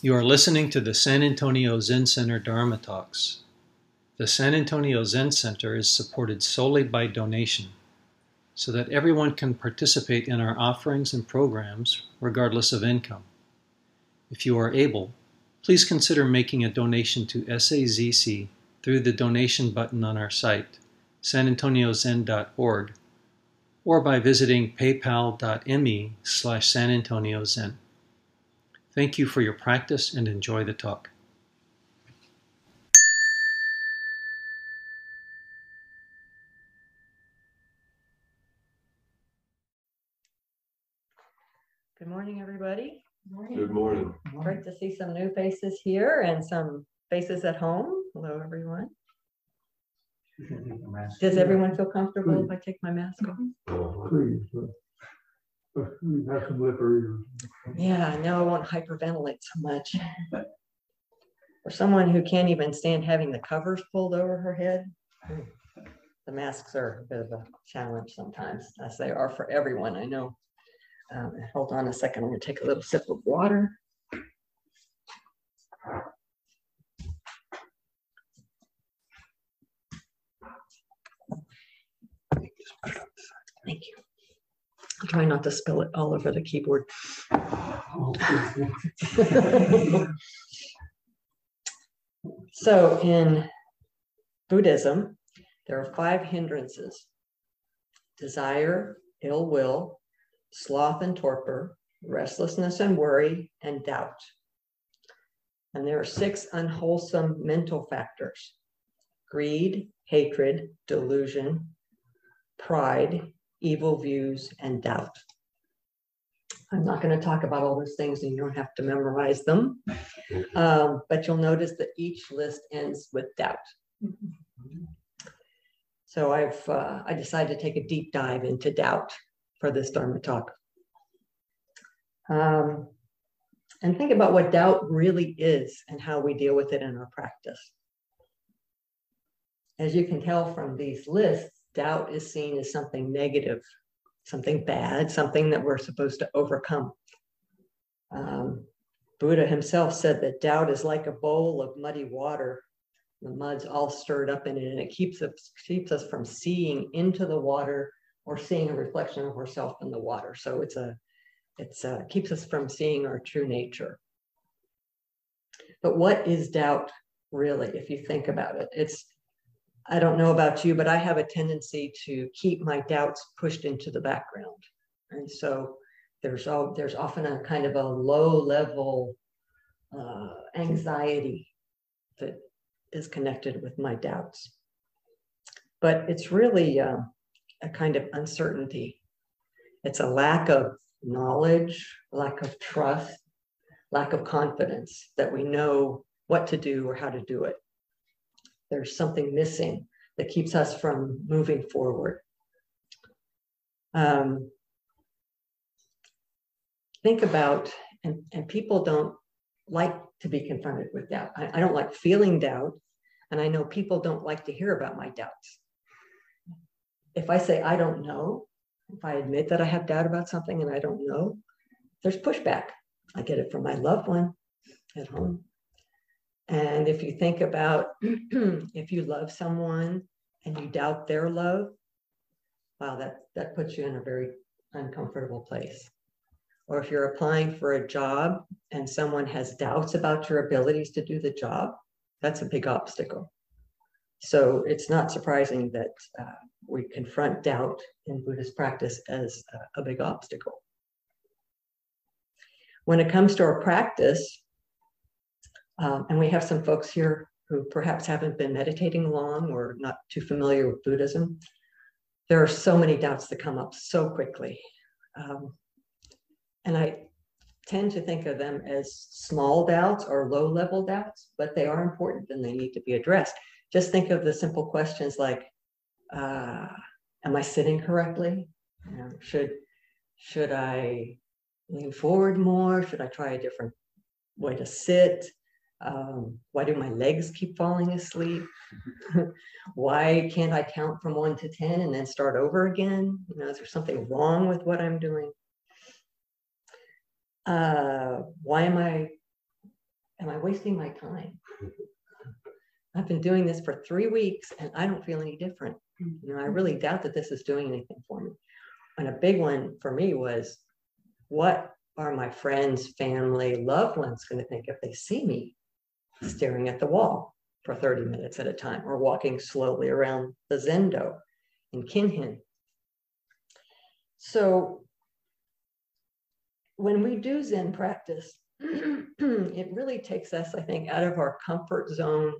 You are listening to the San Antonio Zen Center Dharma Talks. The San Antonio Zen Center is supported solely by donation so that everyone can participate in our offerings and programs regardless of income. If you are able, please consider making a donation to SAZC through the donation button on our site, sanantoniozen.org, or by visiting paypal.me slash sanantoniozen. Thank you for your practice and enjoy the talk. Good morning, everybody. Good morning. Great to see some new faces here and some faces at home. Hello, everyone. Does everyone feel comfortable if I take my mask off? Please. uh, We have some lip readers. Yeah, now I won't hyperventilate so much. For someone who can't even stand having the covers pulled over her head, the masks are a bit of a challenge sometimes, as they are for everyone, I know. Um, hold on a second, I'm gonna take a little sip of water. Thank you. Try not to spill it all over the keyboard. So in Buddhism, there are five hindrances desire, ill will, sloth and torpor, restlessness and worry, and doubt. And there are six unwholesome mental factors greed, hatred, delusion, pride, evil views, and doubt. I'm not going to talk about all those things and you don't have to memorize them. Um, but you'll notice that each list ends with doubt. So I've uh, I decided to take a deep dive into doubt for this Dharma talk. Um, and think about what doubt really is and how we deal with it in our practice. As you can tell from these lists, doubt is seen as something negative, something bad, something that we're supposed to overcome. Um, Buddha himself said that doubt is like a bowl of muddy water. The mud's all stirred up in it, and it keeps us, keeps us from seeing into the water or seeing a reflection of ourselves in the water. So it's a, it's keeps us from seeing our true nature. But what is doubt really, if you think about it? It's I don't know about you, but I have a tendency to keep my doubts pushed into the background. And so there's all, there's often a kind of a low level uh, anxiety that is connected with my doubts. But it's really uh, a kind of uncertainty. It's a lack of knowledge, lack of trust, lack of confidence that we know what to do or how to do it there's something missing that keeps us from moving forward. Um, think about, and, and people don't like to be confronted with doubt. I, I don't like feeling doubt, and I know people don't like to hear about my doubts. If I say I don't know, if I admit that I have doubt about something and I don't know, there's pushback. I get it from my loved one at home. And if you think about if you love someone and you doubt their love, wow, that, that puts you in a very uncomfortable place. Or if you're applying for a job and someone has doubts about your abilities to do the job, that's a big obstacle. So it's not surprising that uh, we confront doubt in Buddhist practice as a, a big obstacle. When it comes to our practice, um, and we have some folks here who perhaps haven't been meditating long or not too familiar with Buddhism. There are so many doubts that come up so quickly. Um, and I tend to think of them as small doubts or low level doubts, but they are important and they need to be addressed. Just think of the simple questions like, uh, am I sitting correctly? You know, should, should I lean forward more? Should I try a different way to sit? Um, why do my legs keep falling asleep? why can't I count from one to 10 and then start over again? You know, is there something wrong with what I'm doing? Uh, why am I am I wasting my time? I've been doing this for three weeks and I don't feel any different. You know, I really doubt that this is doing anything for me. And a big one for me was what are my friends, family, loved ones going to think if they see me staring at the wall for 30 minutes at a time or walking slowly around the zendo in Kinhin? So when we do Zen practice, it really takes us, I think, out of our comfort zone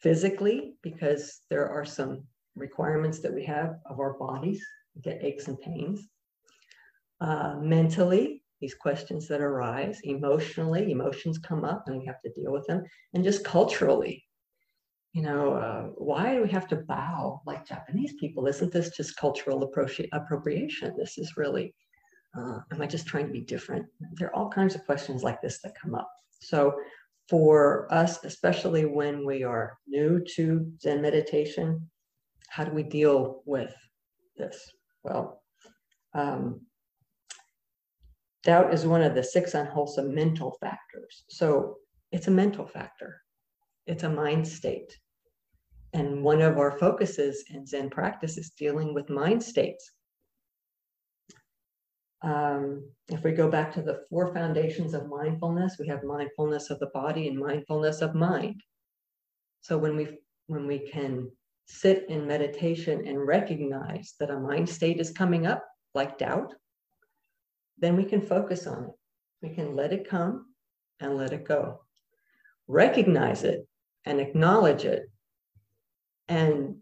physically because there are some requirements that we have of our bodies, we get aches and pains. Uh, mentally, these questions that arise, emotionally, emotions come up and we have to deal with them, and just culturally, you know, uh, why do we have to bow like Japanese people? Isn't this just cultural appropri- appropriation? This is really, uh, am I just trying to be different? There are all kinds of questions like this that come up. So for us, especially when we are new to Zen meditation, how do we deal with this? Well, um, doubt is one of the six unwholesome mental factors. So it's a mental factor, it's a mind state. And one of our focuses in Zen practice is dealing with mind states. Um, if we go back to the four foundations of mindfulness, we have mindfulness of the body and mindfulness of mind. So when we when we can sit in meditation and recognize that a mind state is coming up, like doubt, then we can focus on it. We can let it come and let it go. Recognize it and acknowledge it. And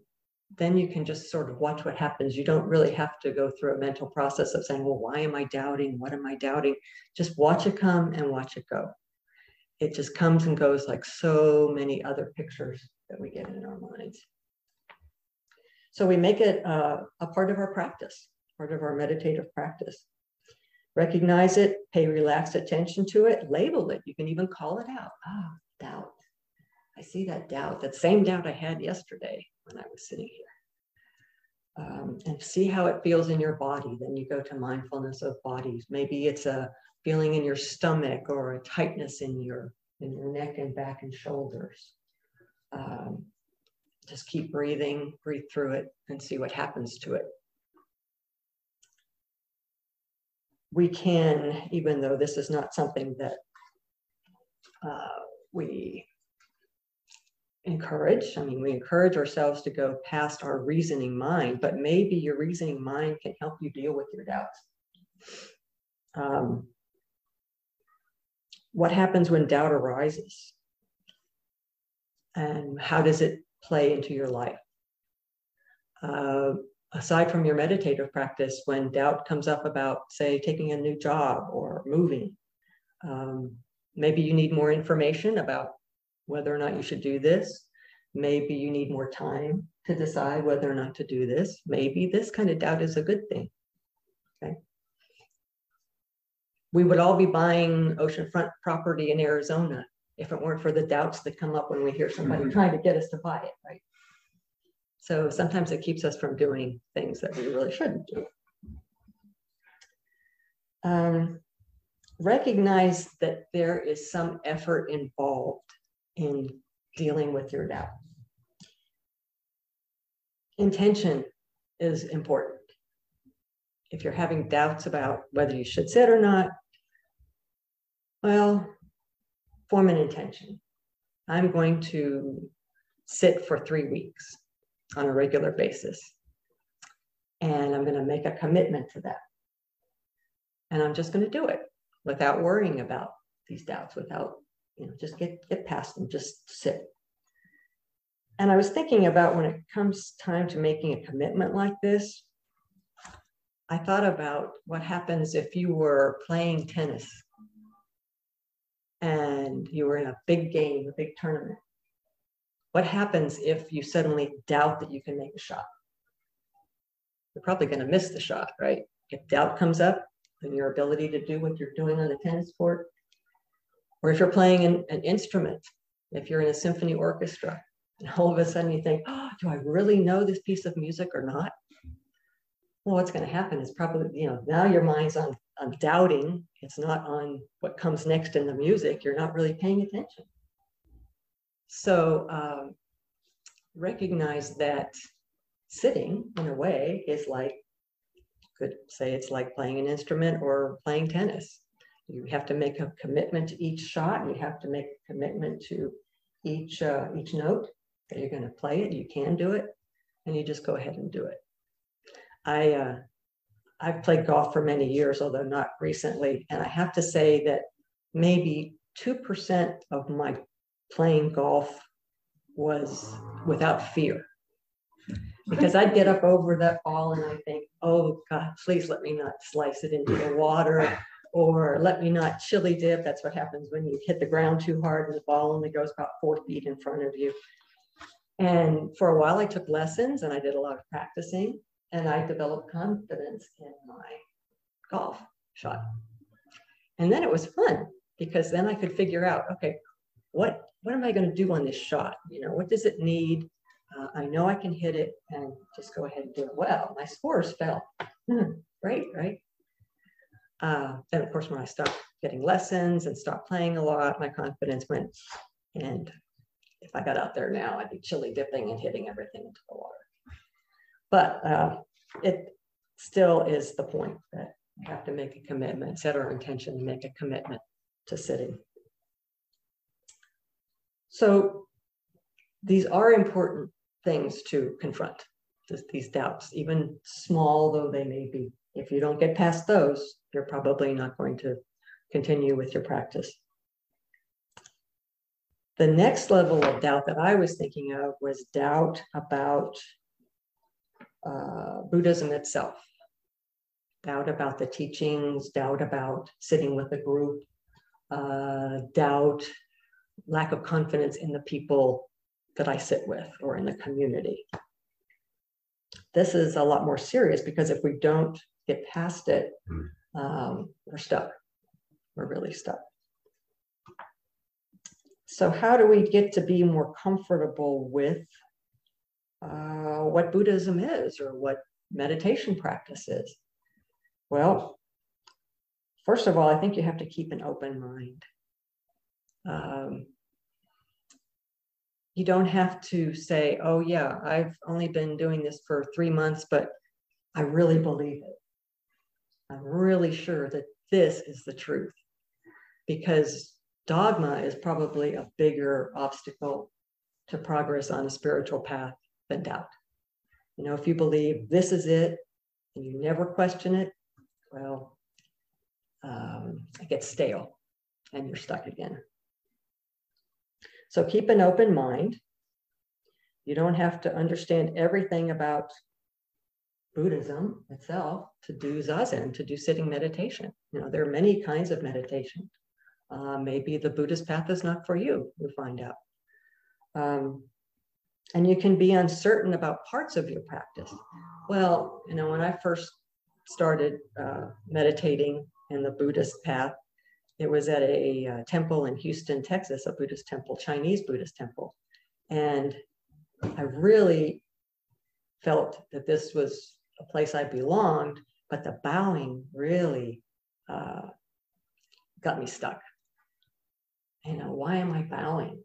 then you can just sort of watch what happens. You don't really have to go through a mental process of saying, well, why am I doubting? What am I doubting? Just watch it come and watch it go. It just comes and goes like so many other pictures that we get in our minds. So we make it uh, a part of our practice, part of our meditative practice. Recognize it, pay relaxed attention to it, label it. You can even call it out. Ah, doubt. I see that doubt, that same doubt I had yesterday when I was sitting here. Um, and see how it feels in your body. Then you go to mindfulness of bodies. Maybe it's a feeling in your stomach or a tightness in your in your neck and back and shoulders. Um, just keep breathing, breathe through it, and see what happens to it. We can, even though this is not something that uh, we encourage, I mean, we encourage ourselves to go past our reasoning mind, but maybe your reasoning mind can help you deal with your doubts. Um, what happens when doubt arises? And how does it play into your life. Uh, aside from your meditative practice, when doubt comes up about, say, taking a new job or moving, um, maybe you need more information about whether or not you should do this. Maybe you need more time to decide whether or not to do this. Maybe this kind of doubt is a good thing. Okay. We would all be buying oceanfront property in Arizona if it weren't for the doubts that come up when we hear somebody mm-hmm. trying to get us to buy it, right? So sometimes it keeps us from doing things that we really shouldn't do. Um, recognize that there is some effort involved in dealing with your doubt. Intention is important. If you're having doubts about whether you should sit or not, well, form an intention. I'm going to sit for three weeks on a regular basis. And I'm going to make a commitment to that. And I'm just going to do it without worrying about these doubts, without, you know, just get, get past them, just sit. And I was thinking about when it comes time to making a commitment like this, I thought about what happens if you were playing tennis and you were in a big game, a big tournament, what happens if you suddenly doubt that you can make a shot? You're probably going to miss the shot, right? If doubt comes up in your ability to do what you're doing on the tennis court, or if you're playing an, an instrument, if you're in a symphony orchestra, and all of a sudden you think, oh, do I really know this piece of music or not? Well, what's going to happen is probably, you know, now your mind's on on doubting, it's not on what comes next in the music, you're not really paying attention. So um, recognize that sitting in a way is like, could say it's like playing an instrument or playing tennis. You have to make a commitment to each shot. You have to make a commitment to each uh, each note that you're going to play it. You can do it, and you just go ahead and do it. I uh, I've played golf for many years, although not recently, and I have to say that maybe two percent of my playing golf was without fear. Hmm. Because I'd get up over that ball and I think, oh God, please let me not slice it into the water or let me not chili dip. That's what happens when you hit the ground too hard and the ball only goes about four feet in front of you. And for a while, I took lessons and I did a lot of practicing and I developed confidence in my golf shot. And then it was fun because then I could figure out, okay, what what am I going to do on this shot? You know, what does it need? Uh, I know I can hit it and just go ahead and do it well. My scores fell. Hmm, great, right? Uh, then, of course, when I stopped getting lessons and stopped playing a lot, my confidence went. And if I got out there now, I'd be chili dipping and hitting everything into the water. But uh, it still is the point that you have to make a commitment, set our intention to make a commitment to sitting. So these are important things to confront, these doubts, even small though they may be. If you don't get past those, you're probably not going to continue with your practice. The next level of doubt that I was thinking of was doubt about uh, Buddhism itself, doubt about the teachings, doubt about sitting with a group, uh, doubt, lack of confidence in the people that I sit with or in the community. This is a lot more serious because if we don't get past it, hmm. um, we're stuck. We're really stuck. So, how do we get to be more comfortable with uh, what Buddhism is or what meditation practice is? Well, first of all, I think you have to keep an open mind. Um, you don't have to say, oh, yeah, I've only been doing this for three months, but I really believe it. I'm really sure that this is the truth because dogma is probably a bigger obstacle to progress on a spiritual path than doubt. You know, if you believe this is it and you never question it, well, um, it gets stale and you're stuck again. So keep an open mind. You don't have to understand everything about Buddhism itself to do zazen, to do sitting meditation. You know, there are many kinds of meditation. Uh, maybe the Buddhist path is not for you, you find out. Um, and you can be uncertain about parts of your practice. Well, you know, when I first started uh, meditating in the Buddhist path, it was at a, a, uh, temple in Houston, Texas, a Buddhist temple, Chinese Buddhist temple. And I really felt that this was a place I belonged, but the bowing really uh, got me stuck. You know, why am I bowing?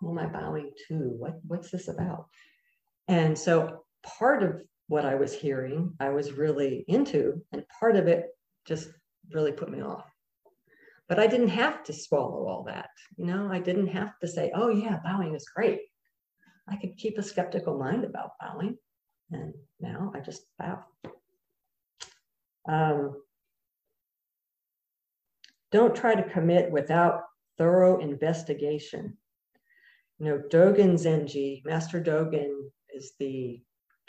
Who am I bowing to? What, what's this about? And so part of what I was hearing, I was really into, and part of it just really put me off. But I didn't have to swallow all that. You know, I didn't have to say, oh, yeah, bowing is great. I could keep a skeptical mind about bowing. And now I just bow. Um, don't try to commit without thorough investigation. You know, Dogen Zenji, Master Dogen is the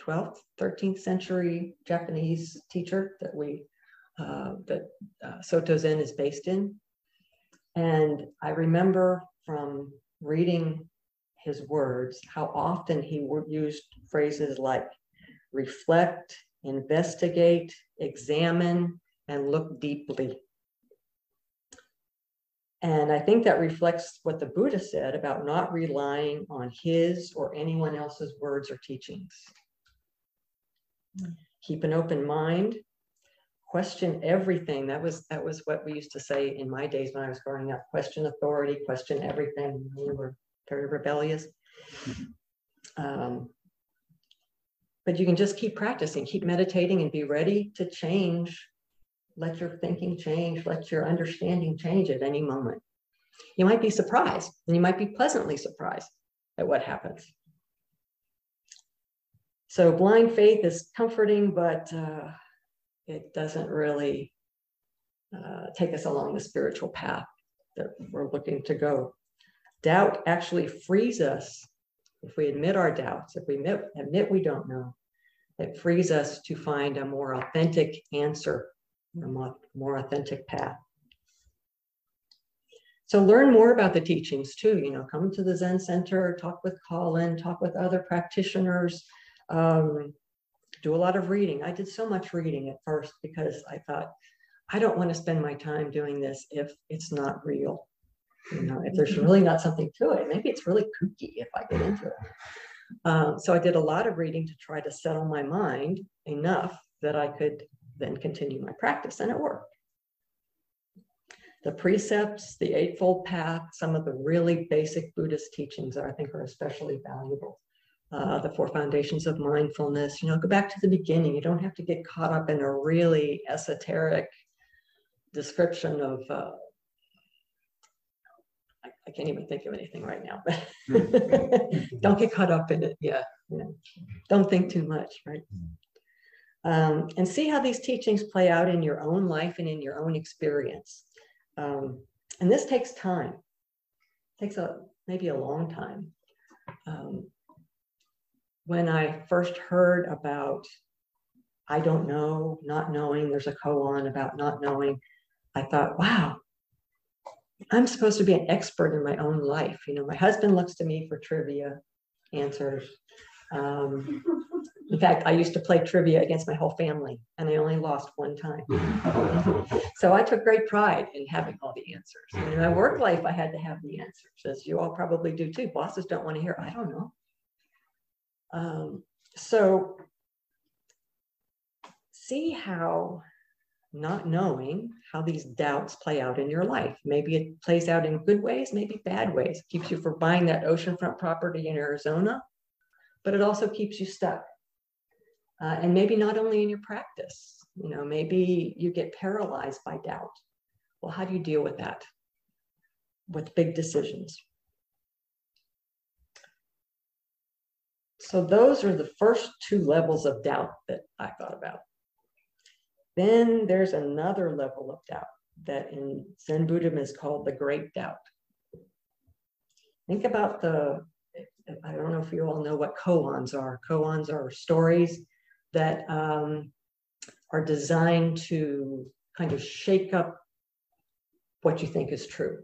12th, 13th century Japanese teacher that we, uh, that uh, Soto Zen is based in. And I remember from reading his words how often he used phrases like reflect, investigate, examine, and look deeply. And I think that reflects what the Buddha said about not relying on his or anyone else's words or teachings. Hmm. Keep an open mind, question everything. That was that was what we used to say in my days when I was growing up. Question authority, question everything. We were very rebellious. Um, but you can just keep practicing, keep meditating, and be ready to change. Let your thinking change. Let your understanding change at any moment. You might be surprised, and you might be pleasantly surprised at what happens. So blind faith is comforting, but uh, it doesn't really uh, take us along the spiritual path that we're looking to go. Doubt actually frees us if we admit our doubts, if we admit, admit we don't know, it frees us to find a more authentic answer, a more, authentic path. So learn more about the teachings too. You know, come to the Zen Center, talk with Colin, talk with other practitioners, um, do a lot of reading. I did so much reading at first because I thought, I don't want to spend my time doing this if it's not real. You know, if there's really not something to it, maybe it's really kooky if I get into it. Um, so I did a lot of reading to try to settle my mind enough that I could then continue my practice, and it worked the precepts, the Eightfold Path, some of the really basic Buddhist teachings that I think are especially valuable. Uh, the four foundations of mindfulness, you know, go back to the beginning. You don't have to get caught up in a really esoteric description of, uh, I, I, can't even think of anything right now, but don't get caught up in it. Yeah, yeah. Don't think too much, right? Um, and see how these teachings play out in your own life and in your own experience. Um, and this takes time, it takes a maybe a long time. Um, when I first heard about I don't know, not knowing, there's a koan about not knowing, I thought, wow, I'm supposed to be an expert in my own life. You know, my husband looks to me for trivia answers. Um, in fact, I used to play trivia against my whole family, and I only lost one time. so I took great pride in having all the answers. And in my work life, I had to have the answers, as you all probably do too. Bosses don't want to hear, I don't know. Um, so see how not knowing how these doubts play out in your life. Maybe it plays out in good ways, maybe bad ways. Keeps you from buying that oceanfront property in Arizona, but it also keeps you stuck uh, and maybe not only in your practice, you know, maybe you get paralyzed by doubt. Well, how do you deal with that? With big decisions. So those are the first two levels of doubt that I thought about. Then there's another level of doubt that in Zen Buddhism is called the great doubt. Think about the, I don't know if you all know what koans are. Koans are stories that um, are designed to kind of shake up what you think is true.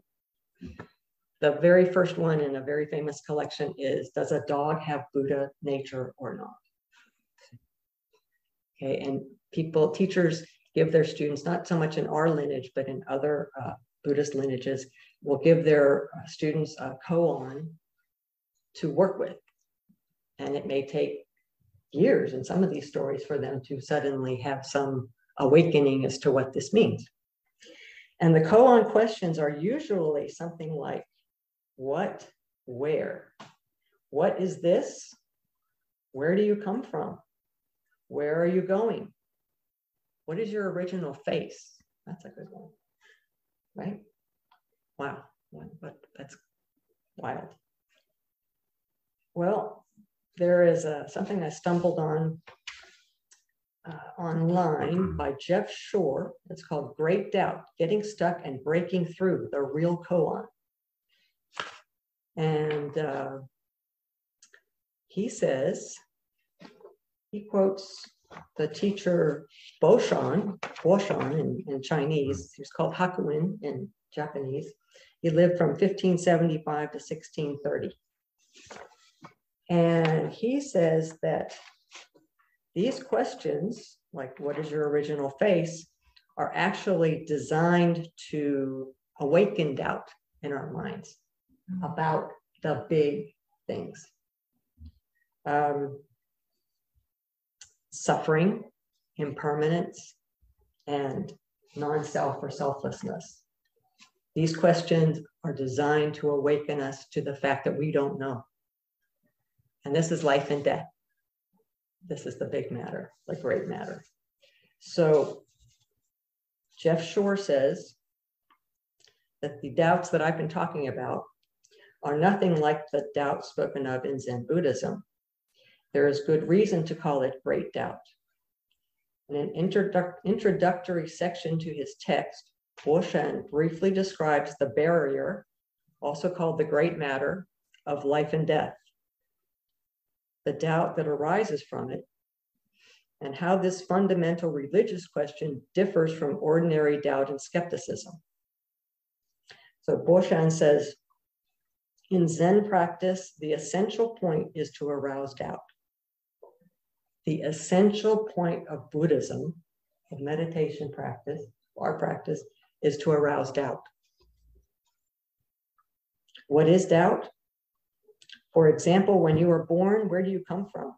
The very first one in a very famous collection is Does a dog have Buddha nature or not? Okay, and people, teachers give their students, not so much in our lineage, but in other uh, Buddhist lineages, will give their uh, students a koan to work with. And it may take years in some of these stories for them to suddenly have some awakening as to what this means. And the koan questions are usually something like what, where? What is this? Where do you come from? Where are you going? What is your original face? That's a good one, right? Wow, what, that's wild. Well, there is a, something I stumbled on uh, online by Jeff Shore. It's called Great Doubt Getting Stuck and Breaking Through the Real Koan. And uh, he says, he quotes the teacher Boshan, Boshan in, in Chinese. He's called Hakuin in Japanese. He lived from 1575 to 1630. And he says that these questions, like what is your original face, are actually designed to awaken doubt in our minds about the big things. Um, suffering, impermanence, and non-self or selflessness. These questions are designed to awaken us to the fact that we don't know. And this is life and death. This is the big matter, the great matter. So Jeff Shore says that the doubts that I've been talking about are nothing like the doubt spoken of in Zen Buddhism. There is good reason to call it great doubt. In an introduc introductory section to his text, Bo-Shan briefly describes the barrier, also called the great matter, of life and death, the doubt that arises from it, and how this fundamental religious question differs from ordinary doubt and skepticism. So Bo-Shan says, in Zen practice, the essential point is to arouse doubt the essential point of Buddhism, of meditation practice, our practice, is to arouse doubt. What is doubt? For example, when you are born, where do you come from?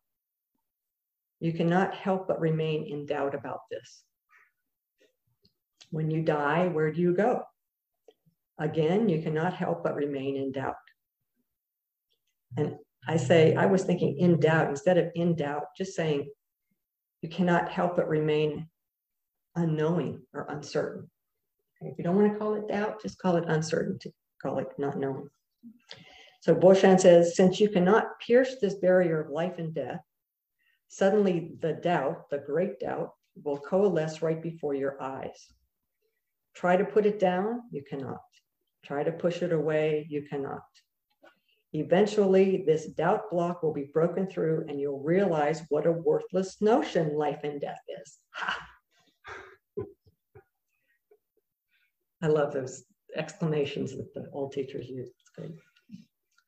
You cannot help but remain in doubt about this. When you die, where do you go? Again, you cannot help but remain in doubt. And I say, I was thinking in doubt instead of in doubt, just saying you cannot help but remain unknowing or uncertain. If you don't want to call it doubt, just call it uncertainty, call it not knowing. So Bo-Shan says, since you cannot pierce this barrier of life and death, suddenly the doubt, the great doubt, will coalesce right before your eyes. Try to put it down, you cannot. Try to push it away, you cannot. Eventually, this doubt block will be broken through and you'll realize what a worthless notion life and death is. Ha! I love those exclamations that the old teachers use.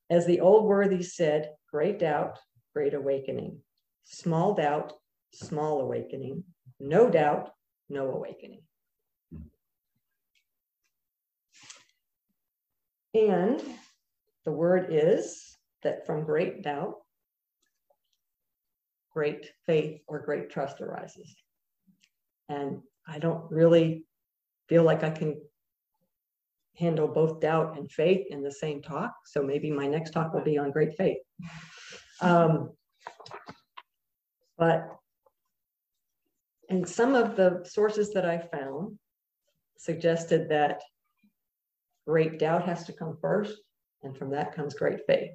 As the old worthies said, great doubt, great awakening. Small doubt, small awakening. No doubt, no awakening. And the word is that from great doubt, great faith or great trust arises. And I don't really feel like I can handle both doubt and faith in the same talk. So maybe my next talk will be on great faith. Um, but and some of the sources that I found suggested that great doubt has to come first and from that comes great faith.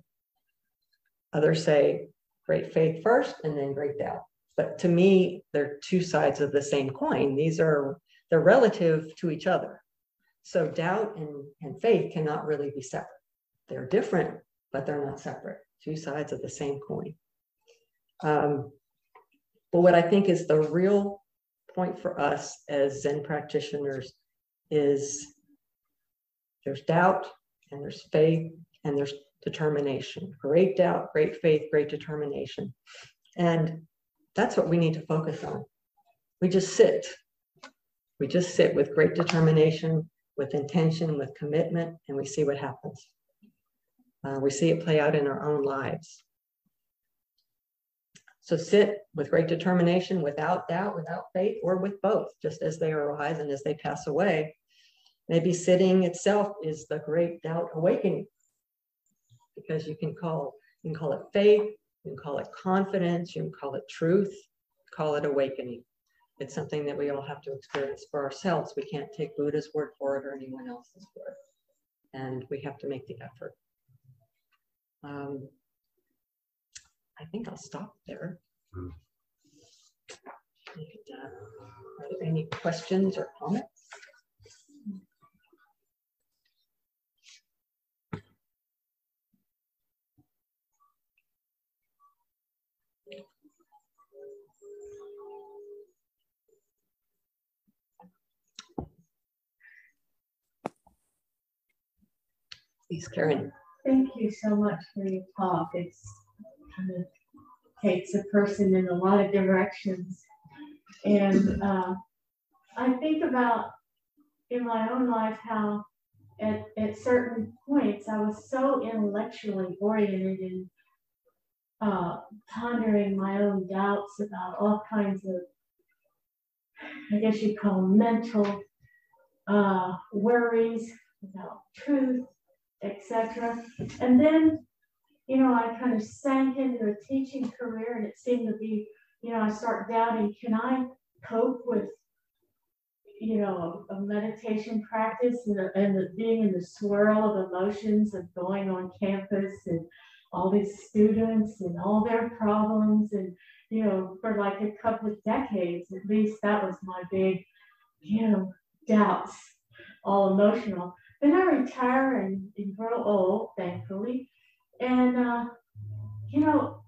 Others say great faith first and then great doubt. But to me, they're two sides of the same coin. These are, they're relative to each other. So doubt and, and faith cannot really be separate. They're different, but they're not separate. Two sides of the same coin. Um, but what I think is the real point for us as Zen practitioners is there's doubt and there's faith and there's determination. Great doubt, great faith, great determination. And that's what we need to focus on. We just sit. We just sit with great determination, with intention, with commitment, and we see what happens. Uh, we see it play out in our own lives. So sit with great determination, without doubt, without faith, or with both, just as they arise and as they pass away. Maybe sitting itself is the great doubt awakening because you can call you can call it faith, you can call it confidence, you can call it truth, call it awakening. It's something that we all have to experience for ourselves. We can't take Buddha's word for it or anyone else's word. And we have to make the effort. Um, I think I'll stop there. Mm. And, uh, are there any questions or comments? Please, Karen. Thank you so much for your talk. It's kind of takes a person in a lot of directions. And uh, I think about in my own life how at, at certain points I was so intellectually oriented in uh, pondering my own doubts about all kinds of I guess you'd call mental uh, worries about truth, etc. And then, you know, I kind of sank into a teaching career, and it seemed to be, you know, I start doubting, can I cope with you know, a, meditation practice and, and the, being in the swirl of emotions of going on campus and all these students and all their problems. And, you know, for like a couple of decades, at least that was my big, you know, doubts, all emotional. Then I retire and, and grow old, thankfully. And, uh, you know,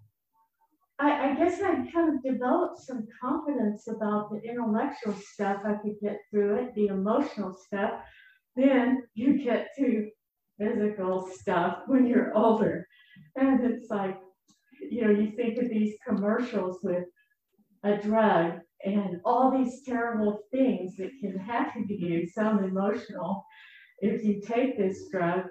I, I guess I kind of developed some confidence about the intellectual stuff. I could get through it, the emotional stuff. Then you get to physical stuff when you're older. And it's like, you know, you think of these commercials with a drug and all these terrible things that can happen to you, some emotional, if you take this drug.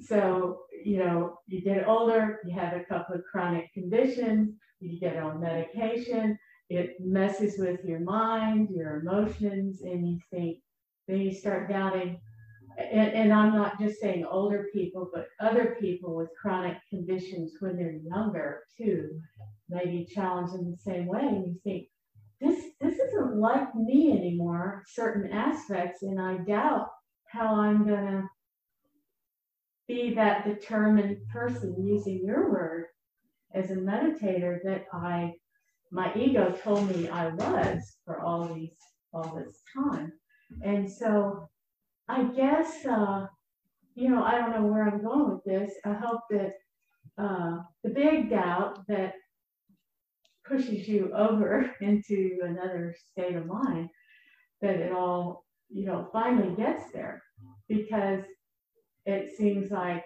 So, you know, you get older, you have a couple of chronic conditions, you get on medication, it messes with your mind, your emotions, and you think, then you start doubting. And, and I'm not just saying older people, but other people with chronic conditions when they're younger too, may be challenged in the same way. And you think, this this isn't like me anymore, certain aspects, and I doubt how I'm gonna be that determined person using your word as a meditator that I my ego told me I was for all these all this time. And so I guess uh, you know, I don't know where I'm going with this. I hope that uh, the big doubt that pushes you over into another state of mind, that it all, you know, finally gets there because it seems like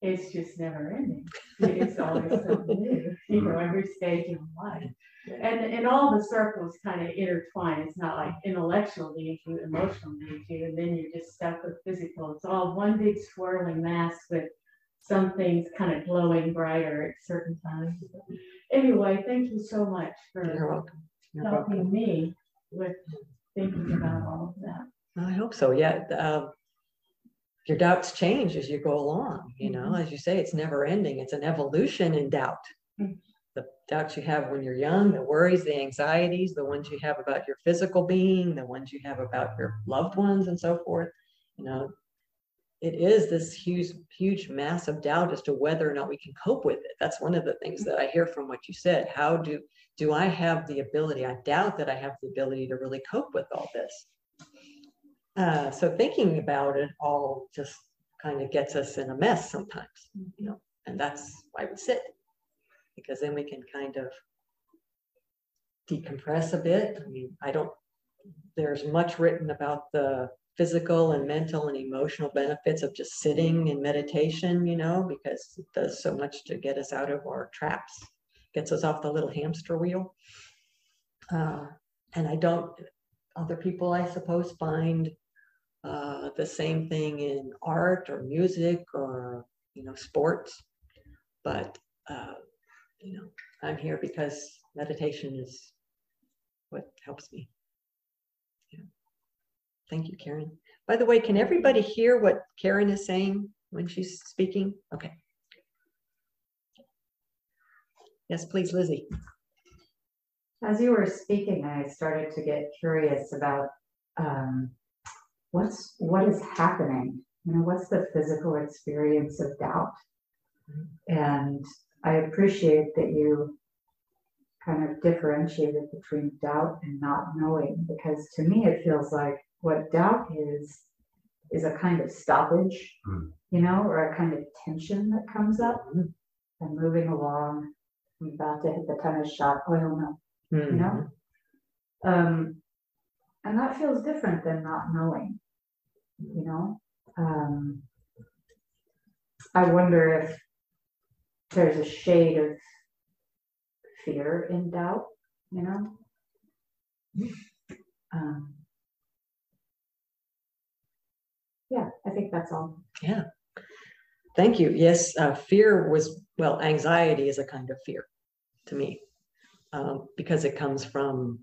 it's just never ending. It's always something new, you know, every stage of life. And, and all the circles kind of intertwine. It's not like intellectual you, emotional you, and then you're just stuck with physical. It's all one big swirling mass with some things kind of glowing brighter at certain times. Anyway, thank you so much for You're welcome. You're helping me with thinking about all of that. I hope so. Yeah. Uh, your doubts change as you go along. You know, Mhm. as you say, it's never ending. It's an evolution in doubt. Mhm. The doubts you have when you're young, the worries, the anxieties, the ones you have about your physical being, the ones you have about your loved ones, and so forth. You know, it is this huge, huge mass of doubt as to whether or not we can cope with it. That's one of the things that I hear from what you said. How do do I have the ability? I doubt that I have the ability to really cope with all this. Uh, so thinking about it all just kind of gets us in a mess sometimes, you know, and that's why we sit, because then we can kind of decompress a bit. I mean, I don't, there's much written about the physical and mental and emotional benefits of just sitting in meditation, you know, because it does so much to get us out of our traps, gets us off the little hamster wheel. Uh, and I don't, other people, I suppose, find uh, the same thing in art or music or you know sports but uh, you know i'm here because meditation is what helps me. Thank you karen by the way can everybody hear what karen is saying when she's speaking okay yes please lizzie As you were speaking, I started to get curious about um, what's what is happening. You know, what's the physical experience of doubt? And I appreciate that you kind of differentiated between doubt and not knowing, because to me it feels like what doubt is is a kind of stoppage, Mm. you know, or a kind of tension that comes up Mhm. and moving along. I'm about to hit the tennis shot. Oh, I don't know Mhm. you know? Um, and that feels different than not knowing, you know? Um, I wonder if there's a shade of fear in doubt, you know? Um, yeah, I think that's all. Yeah. Thank you. Yes, uh, fear was, well, anxiety is a kind of fear to me um, because it comes from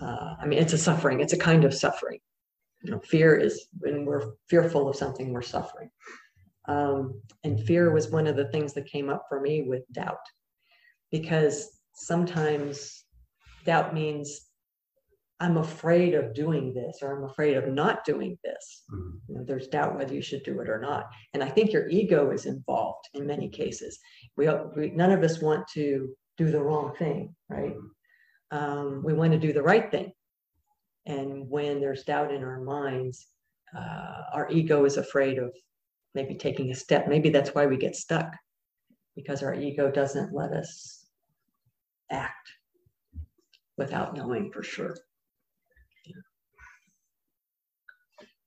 Uh, I mean, it's a suffering, it's a kind of suffering. You know, fear is when we're fearful of something, we're suffering. Um, and fear was one of the things that came up for me with doubt, because sometimes doubt means I'm afraid of doing this or I'm afraid of not doing this. Mhm. You know, there's doubt whether you should do it or not. And I think your ego is involved in many cases. We, all- we none of us want to do the wrong thing, right? Um, we want to do the right thing. And when there's doubt in our minds, uh, our ego is afraid of maybe taking a step. Maybe that's why we get stuck because our ego doesn't let us act without knowing for sure. Yeah.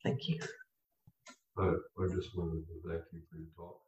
Thank you. I, I just wanted to thank you for your talk.